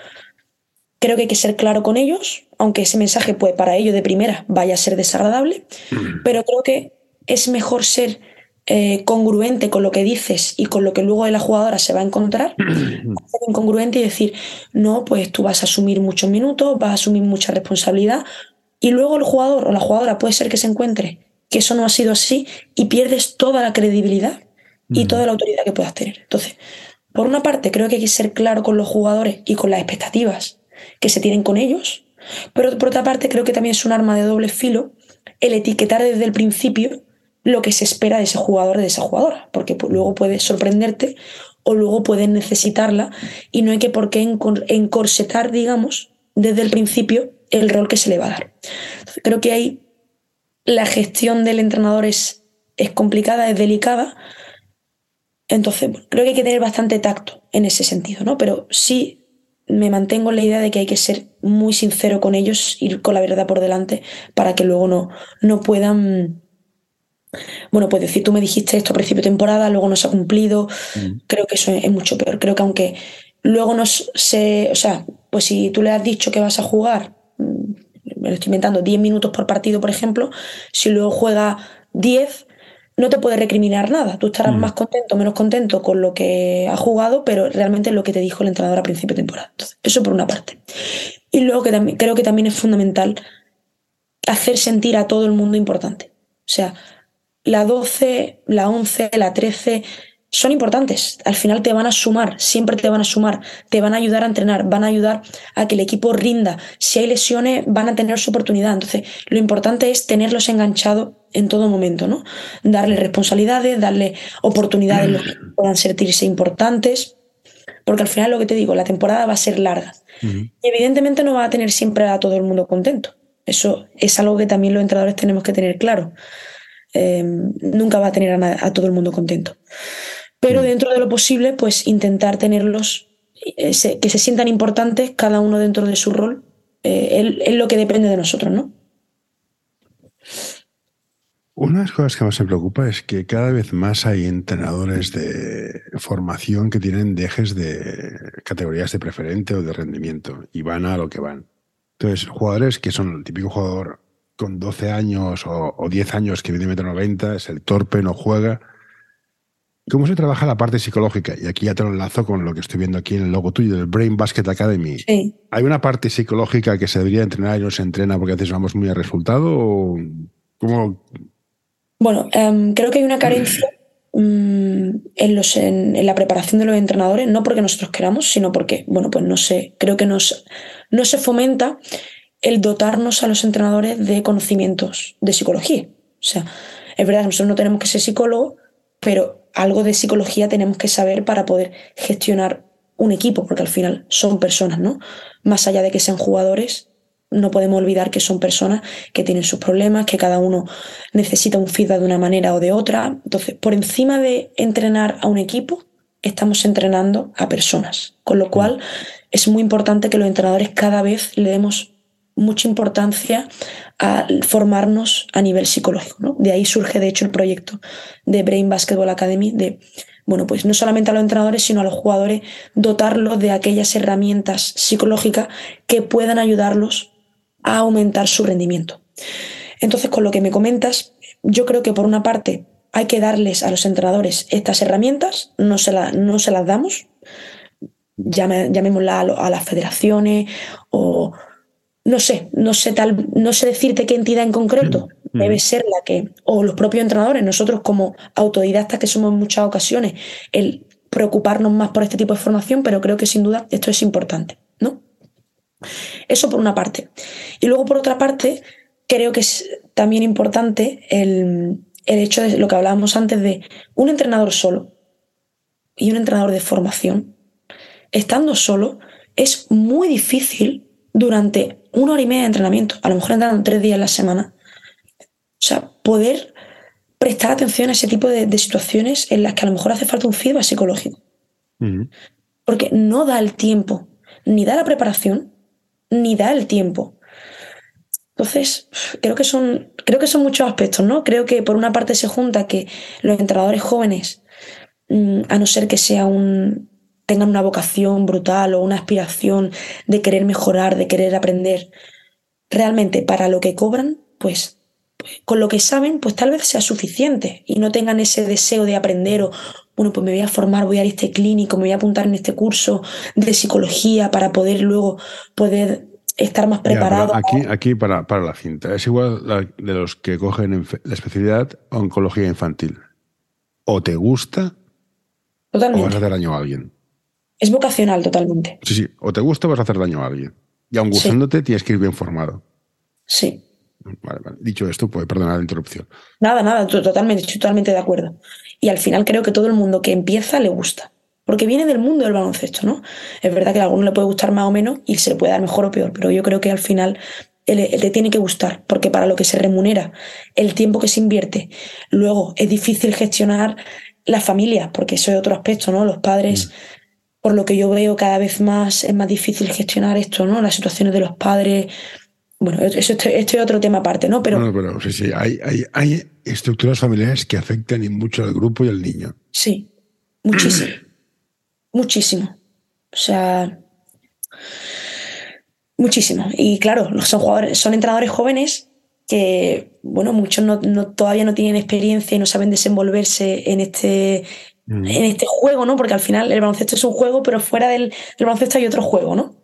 Creo que hay que ser claro con ellos, aunque ese mensaje pues, para ellos de primera vaya a ser desagradable, pero creo que es mejor ser eh, congruente con lo que dices y con lo que luego de la jugadora se va a encontrar, (clears throat) ser incongruente y decir, no, pues tú vas a asumir muchos minutos, vas a asumir mucha responsabilidad y luego el jugador o la jugadora puede ser que se encuentre que eso no ha sido así y pierdes toda la credibilidad y toda la autoridad que puedas tener. Entonces, por una parte, creo que hay que ser claro con los jugadores y con las expectativas que se tienen con ellos, pero por otra parte, creo que también es un arma de doble filo el etiquetar desde el principio lo que se espera de ese jugador, de esa jugadora, porque luego puede sorprenderte o luego puedes necesitarla y no hay que por qué encorsetar, digamos, desde el principio el rol que se le va a dar. creo que ahí la gestión del entrenador es, es complicada, es delicada. Entonces, creo que hay que tener bastante tacto en ese sentido, ¿no? Pero sí me mantengo en la idea de que hay que ser muy sincero con ellos, ir con la verdad por delante, para que luego no, no puedan. Bueno, pues decir, tú me dijiste esto a principio de temporada, luego no se ha cumplido. Mm. Creo que eso es, mucho peor. Creo que aunque luego no se. O sea, pues si tú le has dicho que vas a jugar, mm, me lo estoy inventando, 10 minutos por partido, por ejemplo, si luego juega 10, no te puede recriminar nada. Tú estarás más contento menos contento con lo que has jugado, pero realmente es lo que te dijo el entrenador a principio de temporada. eso por una parte. Y luego que también, creo que también es fundamental hacer sentir a todo el mundo importante. O sea, la 12, la 11, la 13 son importantes. Al final te van a sumar, siempre te van a sumar, te van a ayudar a entrenar, van a ayudar a que el equipo rinda. Si hay lesiones, van a tener su oportunidad. Entonces, lo importante es tenerlos enganchados en todo momento, ¿no? Darle responsabilidades, darle oportunidades los que puedan sentirse importantes. Porque al final lo que te digo, la temporada va a ser larga. Y evidentemente no va a tener siempre a todo el mundo contento. Eso es algo que también los entrenadores tenemos que tener claro. Eh, nunca va a tener a, todo el mundo contento. Pero dentro de lo posible, pues intentar tenerlos, eh, que se sientan importantes, cada uno dentro de su rol, eh, es lo que depende de nosotros, ¿no? Una de las cosas que más me preocupa es que cada vez más hay entrenadores de formación que tienen dejes de categorías de preferente o de rendimiento y van a lo que van. Entonces, jugadores que son el típico jugador con 12 años o, 10 años que viene metro 90, es el torpe, no juega. ¿Cómo se trabaja la parte psicológica? Y aquí ya te lo enlazo con lo que estoy viendo aquí en el logo tuyo, del Brain Basket Academy. ¿Hay una parte psicológica que se debería entrenar y no se entrena porque a veces vamos muy al resultado? ¿O cómo, bueno, em, creo que hay una carencia mm, en, los, en, la preparación de los entrenadores, no porque nosotros queramos, sino porque, bueno, pues no sé, creo que nos, no se fomenta el dotarnos a los entrenadores de conocimientos de psicología. O sea, es verdad que nosotros no tenemos que ser psicólogos, pero algo de psicología tenemos que saber para poder gestionar un equipo, porque al final son personas, ¿no? Más allá de que sean jugadores, no podemos olvidar que son personas que tienen sus problemas, que cada uno necesita un feedback de una manera o de otra. Entonces, por encima de entrenar a un equipo, estamos entrenando a personas. Con lo cual, es muy importante que los entrenadores cada vez le demos mucha importancia a formarnos a nivel psicológico. De ahí surge, de hecho, el proyecto de Brain Basketball Academy, de, bueno, pues no solamente a los entrenadores, sino a los jugadores, dotarlos de aquellas herramientas psicológicas que puedan ayudarlos a aumentar su rendimiento. Entonces, con lo que me comentas, yo creo que por una parte hay que darles a los entrenadores estas herramientas, no se, no se las damos, llamémosla a, las federaciones o no sé, no sé tal, no sé decirte qué entidad en concreto mm, mm. debe ser la que, o los propios entrenadores, nosotros como autodidactas que somos en muchas ocasiones, el preocuparnos más por este tipo de formación, pero creo que sin duda esto es importante, ¿no? Eso por una parte. Y luego por otra parte, creo que es también importante el, hecho de lo que hablábamos antes de un entrenador solo y un entrenador de formación. Estando solo, es muy difícil durante una hora y media de entrenamiento, a lo mejor entrenando tres días a la semana. O sea, poder prestar atención a ese tipo de, situaciones en las que a lo mejor hace falta un feedback psicológico. Porque no da el tiempo, ni da la preparación, ni da el tiempo. Entonces, creo que son, creo que son muchos aspectos, ¿no? Creo que por una parte se junta que los entrenadores jóvenes, mm, a no ser que sea un, tengan una vocación brutal o una aspiración de querer mejorar, de querer aprender, realmente para lo que cobran, pues, pues con lo que saben, pues tal vez sea suficiente y no tengan ese deseo de aprender o, bueno, pues me voy a formar, voy a ir a este clínico, me voy a apuntar en este curso de psicología para poder luego poder estar más preparado. aquí, aquí para, para, la cinta, es igual de los que cogen la especialidad oncología infantil. O te gusta totalmente. o vas a hacer daño a alguien. Es vocacional totalmente. Sí, sí, o te gusta o vas a hacer daño a alguien. Y aun gustándote, tienes que ir bien formado. Sí. Vale, vale. Dicho esto, pues perdonar la interrupción. Nada, nada, totalmente, estoy totalmente de acuerdo. Y al final creo que todo el mundo que empieza le gusta. Porque viene del mundo del baloncesto, ¿no? Es verdad que a alguno le puede gustar más o menos y se le puede dar mejor o peor, pero yo creo que al final le tiene que gustar, porque para lo que se remunera, el tiempo que se invierte, luego es difícil gestionar la familia, porque eso es otro aspecto, ¿no? Los padres, por lo que yo veo cada vez más es más difícil gestionar esto, ¿no? Las situaciones de los padres. Bueno, eso este, este es otro tema aparte, ¿no? Pero, no, pero sí, sí, hay, hay, hay, estructuras familiares que afectan y mucho al grupo y al niño. Sí, muchísimo. (clears throat) muchísimo. O sea, muchísimo. Y claro, son jugadores, son entrenadores jóvenes que, bueno, muchos no, todavía no tienen experiencia y no saben desenvolverse en este, mm. en este juego, ¿no? Porque al final el baloncesto es un juego, pero fuera del, baloncesto hay otro juego, ¿no?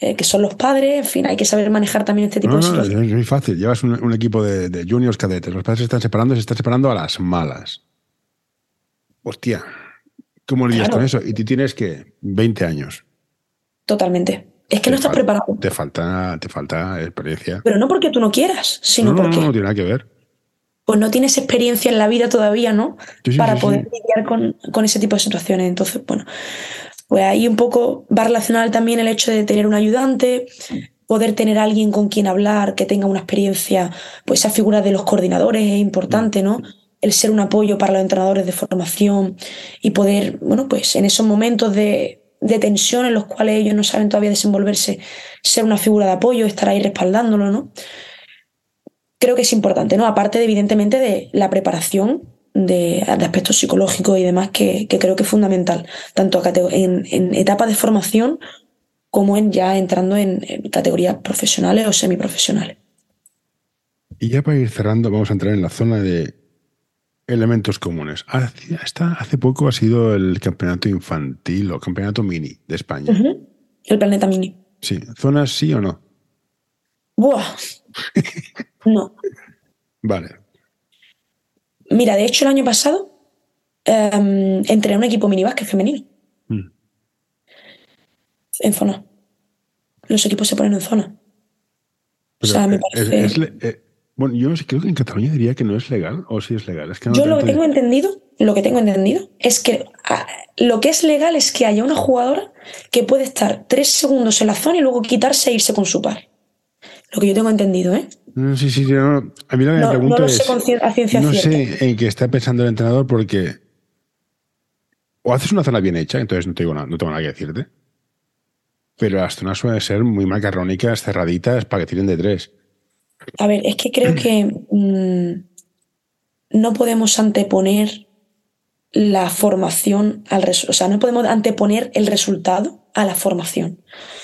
Eh, que son los padres, en fin, hay que saber manejar también este tipo de situaciones. No, es muy fácil. Llevas un, equipo de, juniors cadetes, los padres se están separando y se están separando a las malas. Hostia, ¿cómo lidias con eso? Y tú tienes que 20 años. Totalmente. Es que no estás preparado. Te falta, te falta experiencia. Pero no porque tú no quieras, sino no, porque. No, no, tiene nada que ver. Pues no tienes experiencia en la vida todavía, ¿no? Para poder lidiar con, ese tipo de situaciones. Entonces, bueno, pues ahí un poco va relacionado también el hecho de tener un ayudante, poder tener alguien con quien hablar, que tenga una experiencia, pues esa figura de los coordinadores es importante, ¿no? El ser un apoyo para los entrenadores de formación y poder, bueno, pues en esos momentos de de tensión en los cuales ellos no saben todavía desenvolverse, ser una figura de apoyo, estar ahí respaldándolo, ¿no? Creo que es importante, ¿no? Aparte, de, evidentemente, de la preparación de, aspectos psicológicos y demás, que, creo que es fundamental, tanto en, en etapas de formación como en ya entrando en, en categorías profesionales o semiprofesionales. Y ya para ir cerrando, vamos a entrar en la zona de elementos comunes. Hasta hace poco ha sido el campeonato infantil o campeonato mini de España. El planeta mini. Sí. ¿Zonas sí o no? Buah. (laughs) no. Vale. Mira, de hecho, el año pasado um, entré en un equipo mini básquet femenino. Mm. En zona. Los equipos se ponen en zona. o sea, me parece. Eh, bueno, yo creo que en Cataluña diría que no es legal, o sí es legal. yo lo que tengo entendido, lo que tengo entendido es que ah, lo que es legal es que haya una jugadora que puede estar tres segundos en la zona y luego quitarse e irse con su par. Lo que yo tengo entendido, ¿eh? sí, sí, no, a mí lo que me pregunto no sé es, a ciencia no sé en qué está pensando el entrenador porque o haces una zona bien hecha, entonces no tengo nada, no tengo nada que decirte, pero las zonas suelen ser muy macarrónicas, cerraditas, para que tiren de tres. A ver, es que creo que (clears throat) mm, no podemos anteponer la formación al o sea, no podemos anteponer el resultado a la formación.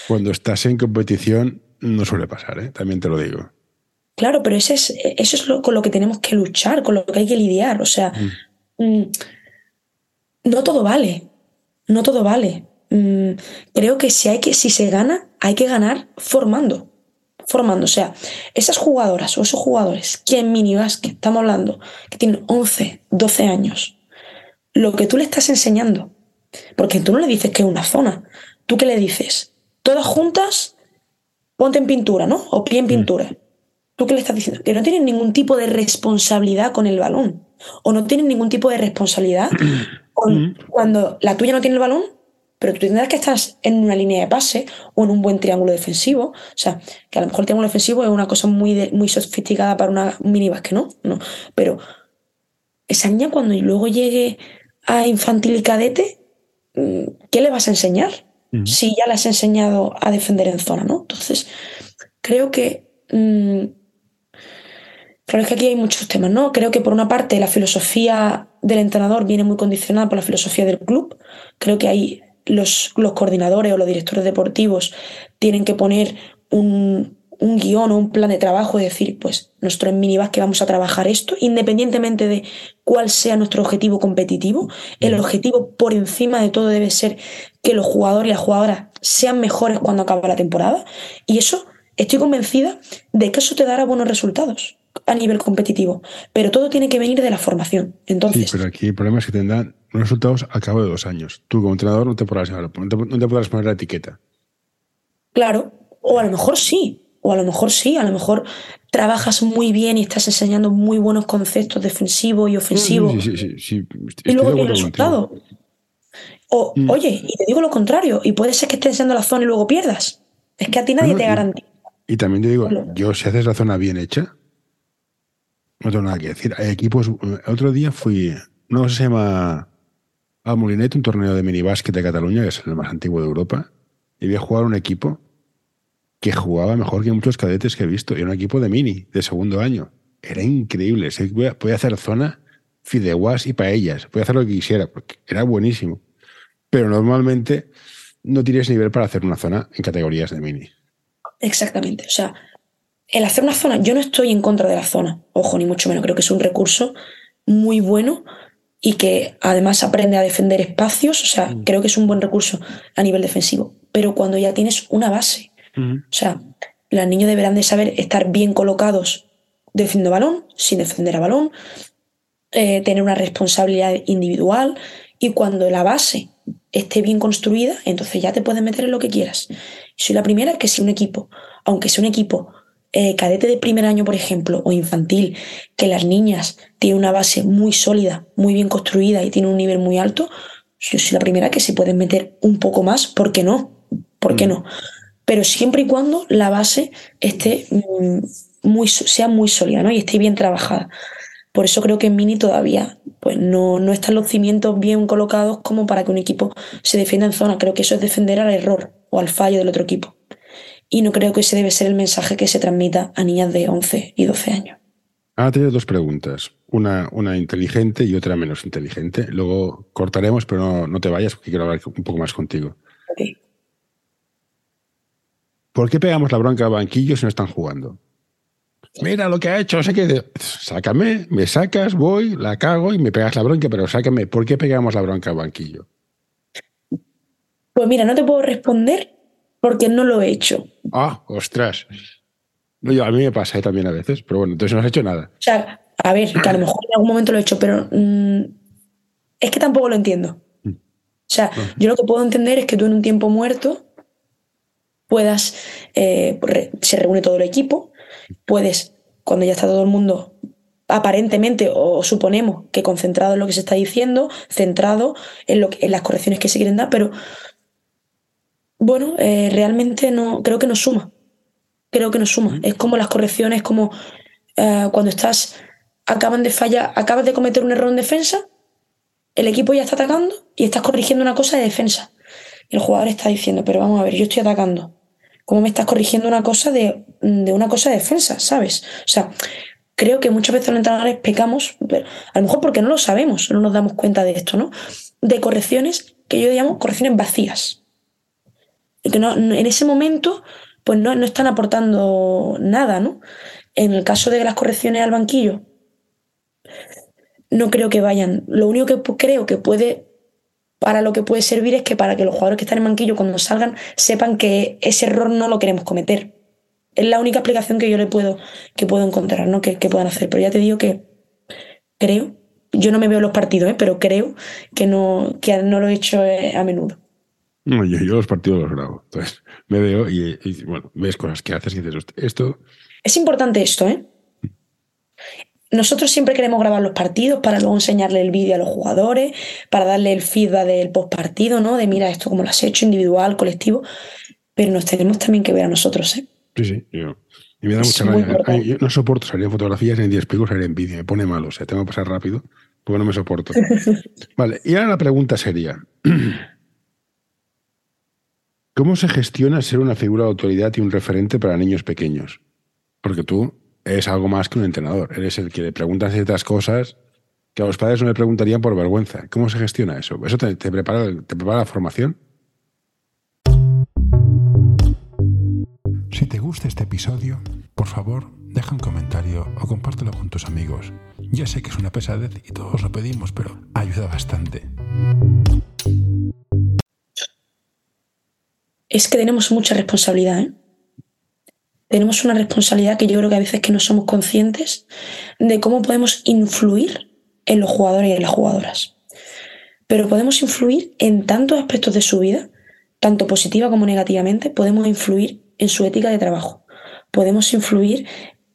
Cuando estás en competición no suele pasar, ¿eh? también te lo digo. Claro, pero ese es, eso es lo, con lo que tenemos que luchar, con lo que hay que lidiar. O sea, mm. Mm, no todo vale, no todo vale. creo que si, hay que si se gana, hay que ganar formando formando. O sea, esas jugadoras o esos jugadores que en que estamos hablando, que tienen 11, 12 años, lo que tú le estás enseñando, porque tú no le dices que es una zona, tú qué le dices, todas juntas, ponte en pintura, ¿no? O pie en mm. pintura. ¿Tú qué le estás diciendo? Que no tienen ningún tipo de responsabilidad con el balón. O no tienen ningún tipo de responsabilidad (coughs) con, mm. cuando la tuya no tiene el balón, pero tú tendrás que estar en una línea de pase o en un buen triángulo defensivo. O sea, que a lo mejor el triángulo defensivo es una cosa muy, muy sofisticada para una mini que ¿no? no. Pero esa niña cuando luego llegue a infantil y cadete, mm, ¿qué le vas a enseñar? Si ya le has enseñado a defender en zona, ¿no? Entonces, creo que... Mm, claro, es que aquí hay muchos temas, ¿no? Creo que por una parte la filosofía del entrenador viene muy condicionada por la filosofía del club. Creo que hay los, coordinadores o los directores deportivos tienen que poner un, guion o un plan de trabajo y decir, pues nosotros en Minibas que vamos a trabajar esto, independientemente de cuál sea nuestro objetivo competitivo, el objetivo por encima de todo debe ser que los jugadores y las jugadoras sean mejores cuando acaba la temporada. Y eso, estoy convencida de que eso te dará buenos resultados a nivel competitivo. Pero todo tiene que venir de la formación. Entonces, sí, pero aquí el problema es que tendrán resultados a cabo de dos años. Tú como entrenador no te podrás, no te, podrás poner la etiqueta. Claro, o a lo mejor sí, o a lo mejor sí, a lo mejor trabajas muy bien y estás enseñando muy buenos conceptos defensivos y ofensivos. Sí, sí, sí, y luego tiene resultado. O, mm. oye, y te digo lo contrario, y puede ser que estés enseñando la zona y luego pierdas. Es que a ti nadie te garantiza. Y, también te digo, yo si haces la zona bien hecha, no tengo nada que decir. Hay equipos. Otro día fui. No se llama al Molinet, un torneo de minibásquet de Cataluña, que es el más antiguo de Europa, y vi jugar un equipo que jugaba mejor que muchos cadetes que he visto. Era un equipo de mini, de segundo año. Era increíble. Podía hacer zona, fideuás y paellas. Podía hacer lo que quisiera, porque era buenísimo. Pero normalmente no tienes nivel para hacer una zona en categorías de mini. Exactamente. O sea, el hacer una zona, yo no estoy en contra de la zona, ojo, ni mucho menos. Creo que es un recurso muy bueno y que además aprende a defender espacios. O sea, mm. creo que es un buen recurso a nivel defensivo. Pero cuando ya tienes una base, o sea, los niños deberán de saber estar bien colocados defendiendo balón, sin defender a balón, eh, tener una responsabilidad individual y cuando la base esté bien construida, entonces ya te puedes meter en lo que quieras. Soy la primera que si un equipo, aunque sea un equipo eh, cadete de primer año, por ejemplo, o infantil, que las niñas tienen una base muy sólida, muy bien construida y tienen un nivel muy alto, yo soy la primera que se pueden meter un poco más, ¿por qué no? ¿Por qué no? Pero siempre y cuando la base esté mm, muy, sea muy sólida ¿no? y esté bien trabajada. Por eso creo que en Mini todavía pues no, no están los cimientos bien colocados como para que un equipo se defienda en zona. Creo que eso es defender al error o al fallo del otro equipo. Y no creo que ese debe ser el mensaje que se transmita a niñas de 11 y 12 años. Ahora tengo dos preguntas, una, una inteligente y otra menos inteligente. Luego cortaremos, pero no, no te vayas porque quiero hablar un poco más contigo. ¿Por qué pegamos la bronca al banquillo si no están jugando? Mira lo que ha hecho, no sé qué. Sácame, me sacas, voy, la cago y me pegas la bronca, pero sácame. ¿Por qué pegamos la bronca al banquillo? Pues mira, no te puedo responder porque no lo he hecho. Ah, ostras. No, a mí me pasa también a veces, pero bueno, entonces no has hecho nada. O sea, a ver, que a lo mejor en algún momento lo he hecho, pero mm, es que tampoco lo entiendo. Mm. O sea, yo lo que puedo entender es que tú en un tiempo muerto puedas, eh, se reúne todo el equipo, puedes, cuando ya está todo el mundo aparentemente o suponemos que concentrado en lo que se está diciendo, centrado en, lo en las correcciones que se quieren dar, pero bueno, eh, realmente no, creo que no suma. Creo que no suma. Es como las correcciones, como eh, cuando estás, acaban de fallar, acabas de cometer un error en defensa, el equipo ya está atacando y estás corrigiendo una cosa de defensa. el jugador está diciendo, pero vamos a ver, yo estoy atacando. ¿Cómo me estás corrigiendo una cosa de, de una cosa de defensa, sabes? O sea, creo que muchas veces los entrenadores pecamos, a lo mejor porque no lo sabemos, no nos damos cuenta de esto, ¿no? De correcciones que yo llamo correcciones vacías que no, en ese momento pues no, no, están aportando nada, ¿no? En el caso de las correcciones al banquillo, no creo que vayan. Lo único que creo que puede, para lo que puede servir es que para que los jugadores que están en banquillo cuando salgan sepan que ese error no lo queremos cometer. Es la única explicación que yo le puedo, que puedo encontrar, ¿no? Que, que puedan hacer. Pero ya te digo que creo, yo no me veo los partidos, ¿eh? pero creo que no, que no lo he hecho eh, a menudo. No, yo, los partidos los grabo. Entonces me veo y, bueno, ves cosas que haces y dices, esto. Es importante esto, ¿eh? Nosotros siempre queremos grabar los partidos para luego enseñarle el vídeo a los jugadores, para darle el feedback del post partido, ¿no? De mira esto como lo has hecho, individual, colectivo. Pero nos tenemos también que ver a nosotros, ¿eh? Sí, sí, yo. Y me da mucha rabia. Yo no soporto salir en fotografías ni en 10 picos salir en vídeo. Me pone malo. O sea, tengo que pasar rápido porque no me soporto. (laughs) vale, y ahora la pregunta sería. (clears throat) ¿Cómo se gestiona ser una figura de autoridad y un referente para niños pequeños? Porque tú eres algo más que un entrenador. Eres el que le preguntas ciertas cosas que a los padres no le preguntarían por vergüenza. ¿Cómo se gestiona eso? ¿Eso te, prepara, te prepara la formación? Si te gusta este episodio, por favor, deja un comentario o compártelo con tus amigos. Ya sé que es una pesadez y todos lo pedimos, pero ayuda bastante. es que tenemos mucha responsabilidad. ¿eh? Tenemos una responsabilidad que yo creo que a veces que no somos conscientes de cómo podemos influir en los jugadores y en las jugadoras. Pero podemos influir en tantos aspectos de su vida, tanto positiva como negativamente, podemos influir en su ética de trabajo, podemos influir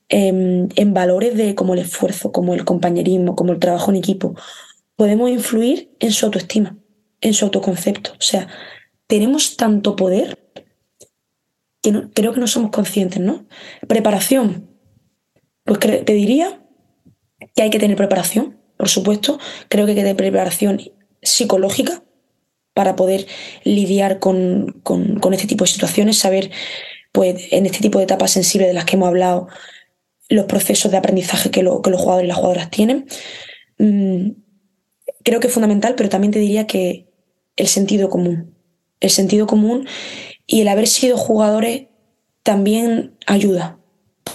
en, en valores de como el esfuerzo, como el compañerismo, como el trabajo en equipo, podemos influir en su autoestima, en su autoconcepto. O sea, tenemos tanto poder que creo que no somos conscientes, ¿no? Preparación. Pues te diría que hay que tener preparación, por supuesto. Creo que hay que tener preparación psicológica para poder lidiar con, este tipo de situaciones, saber, pues, en este tipo de etapas sensibles de las que hemos hablado, los procesos de aprendizaje que, los jugadores y las jugadoras tienen. Mm, creo que es fundamental, pero también te diría que el sentido común. El sentido común y el haber sido jugadores también ayuda.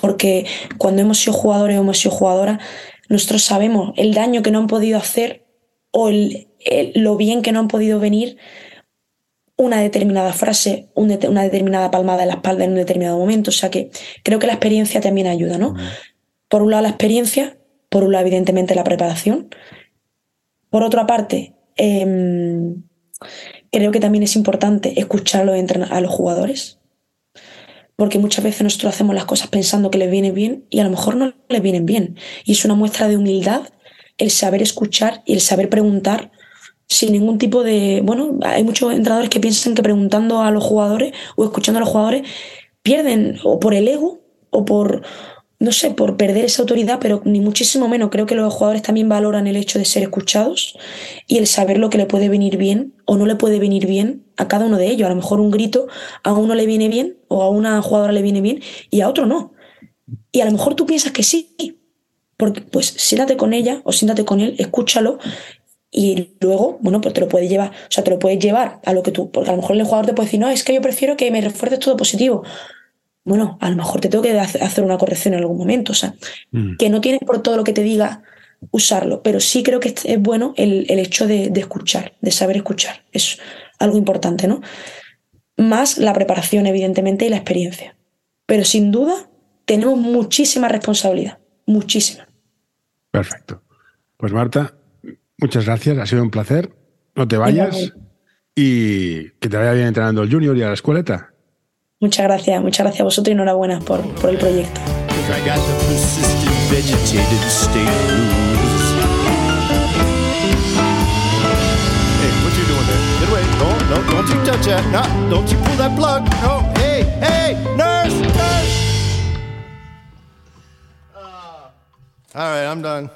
Porque cuando hemos sido jugadores o hemos sido jugadoras, nosotros sabemos el daño que no han podido hacer o lo bien que no han podido venir una determinada frase, una determinada palmada en la espalda en un determinado momento. O sea que creo que la experiencia también ayuda, ¿no? Por un lado la experiencia, por un lado evidentemente la preparación. Por otra parte, em, creo que también es importante escuchar a los jugadores, porque muchas veces nosotros hacemos las cosas pensando que les viene bien y a lo mejor no les vienen bien. Y es una muestra de humildad el saber escuchar y el saber preguntar sin ningún tipo de... Bueno, hay muchos entrenadores que piensan que preguntando a los jugadores o escuchando a los jugadores pierden o por el ego o por, no sé, por perder esa autoridad, pero ni muchísimo menos. Creo que los jugadores también valoran el hecho de ser escuchados y el saber lo que le puede venir bien o no le puede venir bien a cada uno de ellos. A lo mejor un grito a uno le viene bien o a una jugadora le viene bien y a otro no. Y a lo mejor tú piensas que sí, porque pues siéntate con ella o siéntate con él, escúchalo y luego, bueno, pues te lo puedes llevar, o sea, te lo puedes llevar a lo que tú, porque a lo mejor el jugador te puede decir, no, es que yo prefiero que me refuerces todo positivo. Bueno, a lo mejor te tengo que hacer una corrección en algún momento, o sea, mm. que no tienes por todo lo que te diga usarlo, pero sí creo que es bueno el, hecho de, escuchar, de saber escuchar, es algo importante, ¿no? Más la preparación, evidentemente, y la experiencia. Pero sin duda, tenemos muchísima responsabilidad, muchísima. Perfecto. Pues Marta, Muchas gracias, ha sido un placer. No te vayas y que te vaya bien entrenando el junior y a la escueleta. Muchas gracias, muchas gracias a vosotros y enhorabuena por, por el proyecto. All right, I'm done.